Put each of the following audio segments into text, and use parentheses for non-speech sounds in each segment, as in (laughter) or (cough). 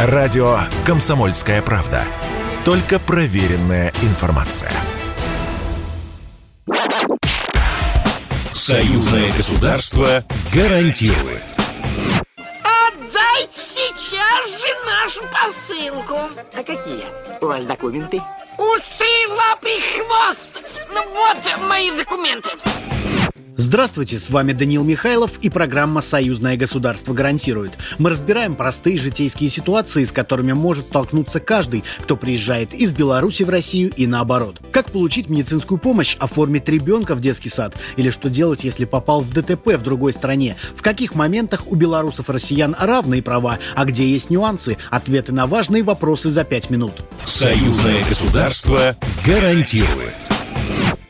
Радио «Комсомольская правда». Только проверенная информация. Союзное государство гарантирует. Отдайте сейчас же нашу посылку. А какие у вас документы? Усы, лапы, хвост. Ну вот мои документы. Здравствуйте, с вами Даниил Михайлов и программа «Союзное государство гарантирует». Мы разбираем простые житейские ситуации, с которыми может столкнуться каждый, кто приезжает из Беларуси в Россию и наоборот. Как получить медицинскую помощь, оформить ребенка в детский сад или что делать, если попал в ДТП в другой стране. В каких моментах у белорусов и россиян равные права, а где есть нюансы, ответы на важные вопросы за пять минут. Союзное государство гарантирует.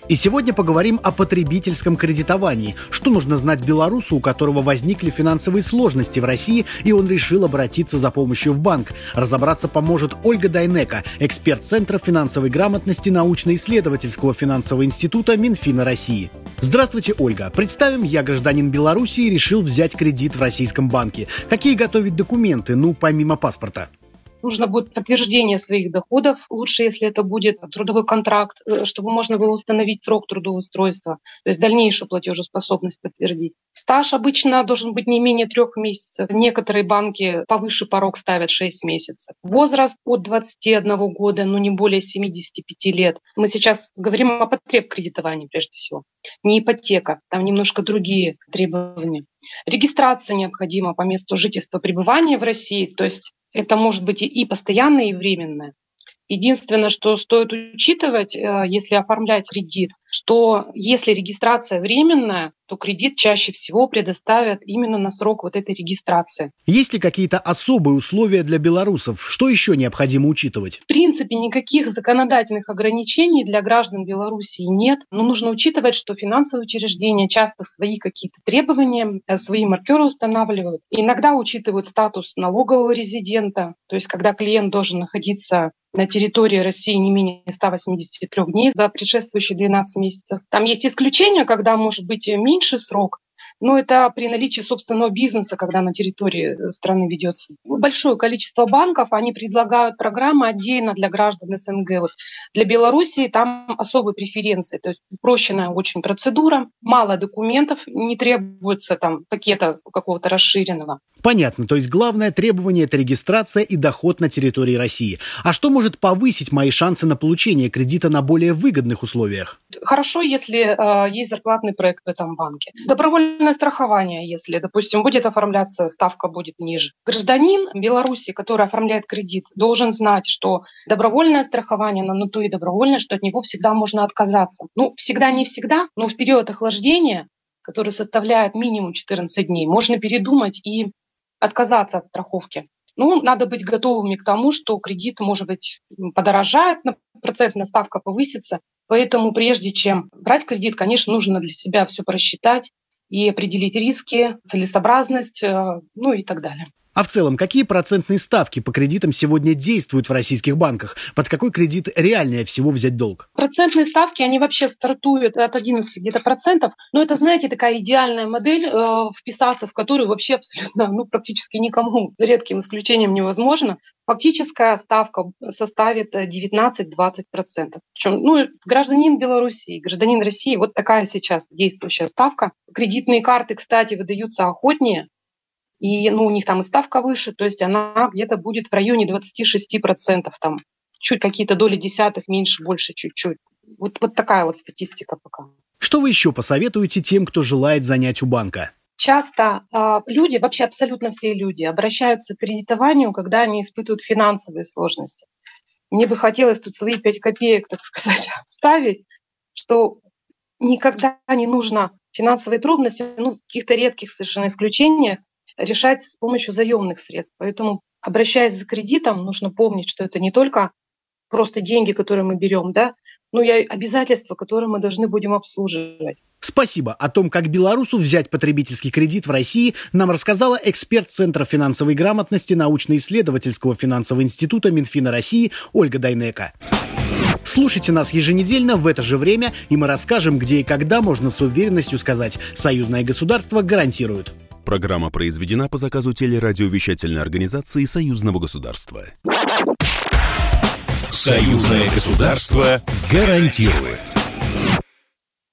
И сегодня поговорим о потребительском кредитовании. Что нужно знать белорусу, у которого возникли финансовые сложности в России, и он решил обратиться за помощью в банк. Разобраться поможет Ольга Дайнека, эксперт Центра финансовой грамотности научно-исследовательского финансового института Минфина России. Здравствуйте, Ольга. Представим, я гражданин Беларуси и решил взять кредит в российском банке. Какие готовить документы, ну, помимо паспорта? Нужно будет подтверждение своих доходов. Лучше, если это будет трудовой контракт, э, чтобы можно было установить срок трудоустройства, то есть дальнейшую платежеспособность подтвердить. Стаж обычно должен быть не менее трех месяцев. Некоторые банки повыше порог ставят 6 месяцев. Возраст от 21 года, но не более 75 лет. Мы сейчас говорим о потреб кредитования прежде всего. Не ипотека, там немножко другие требования. Регистрация необходима по месту жительства пребывания в России, то есть это может быть и постоянное, и временное. Единственное, что стоит учитывать, э, если оформлять кредит, что если регистрация временная, то кредит чаще всего предоставят именно на срок вот этой регистрации. Есть ли какие-то особые условия для белорусов? Что еще необходимо учитывать? В принципе, никаких законодательных ограничений для граждан Беларуси нет. Но нужно учитывать, что финансовые учреждения часто свои какие-то требования, э, свои маркеры устанавливают. иногда учитывают статус налогового резидента, то есть когда клиент должен находиться на территории России не менее 183 дней за предшествующие 12 месяцев. Там есть исключения, когда может быть меньше срок, но это при наличии собственного бизнеса, когда на территории э, страны ведется. Большое количество банков, они предлагают программы отдельно для граждан СНГ. Вот для Белоруссии там особые преференции, то есть упрощенная очень процедура, мало документов, не требуется там пакета какого-то расширенного. Понятно, то есть главное требование – это регистрация и доход на территории России. А что может повысить мои шансы на получение кредита на более выгодных условиях? Хорошо, если э, есть зарплатный проект в этом банке. Добровольное страхование, если, допустим, будет оформляться, ставка будет ниже. Гражданин Беларуси, который оформляет кредит, должен знать, что добровольное страхование, на то и добровольное, что от него всегда можно отказаться. Ну, всегда не всегда, но в период охлаждения который составляет минимум 14 дней, можно передумать и отказаться от страховки. Ну, надо быть готовыми к тому, что кредит, может быть, подорожает, процентная ставка повысится. Поэтому прежде чем брать кредит, конечно, нужно для себя все просчитать и определить риски, целесообразность, э, ну и так далее. А в целом, какие процентные ставки по кредитам сегодня действуют в российских банках? Под какой кредит реальнее всего взять долг? Процентные ставки, они вообще стартуют от 11 где-то процентов. Но это, знаете, такая идеальная модель, э, вписаться в которую вообще абсолютно, ну, практически никому, за редким исключением, невозможно. Фактическая ставка составит 19-20%. Причем, ну, гражданин Беларуси, гражданин России, вот такая сейчас действующая ставка. Кредитные карты, кстати, выдаются охотнее, и ну, у них там и ставка выше, то есть она где-то будет в районе 26%, там чуть какие-то доли десятых, меньше, больше чуть-чуть. Вот, вот такая вот статистика пока. Что вы еще посоветуете тем, кто желает занять у банка? Часто э, люди, вообще абсолютно все люди, обращаются к кредитованию, когда они испытывают финансовые сложности. Мне бы хотелось тут свои пять копеек, так сказать, (laughs) ставить, что никогда не нужно финансовые трудности, ну, в каких-то редких совершенно исключениях, решать с помощью заемных средств. Поэтому, обращаясь за кредитом, нужно помнить, что это не только просто деньги, которые мы берем, да, но и обязательства, которые мы должны будем обслуживать. Спасибо. О том, как белорусу взять потребительский кредит в России, нам рассказала эксперт Центра финансовой грамотности научно-исследовательского финансового института Минфина России Ольга Дайнека. Слушайте нас еженедельно в это же время, и мы расскажем, где и когда можно с уверенностью сказать «Союзное государство гарантирует». Программа произведена по заказу телерадиовещательной организации Союзного государства. Союзное государство гарантирует.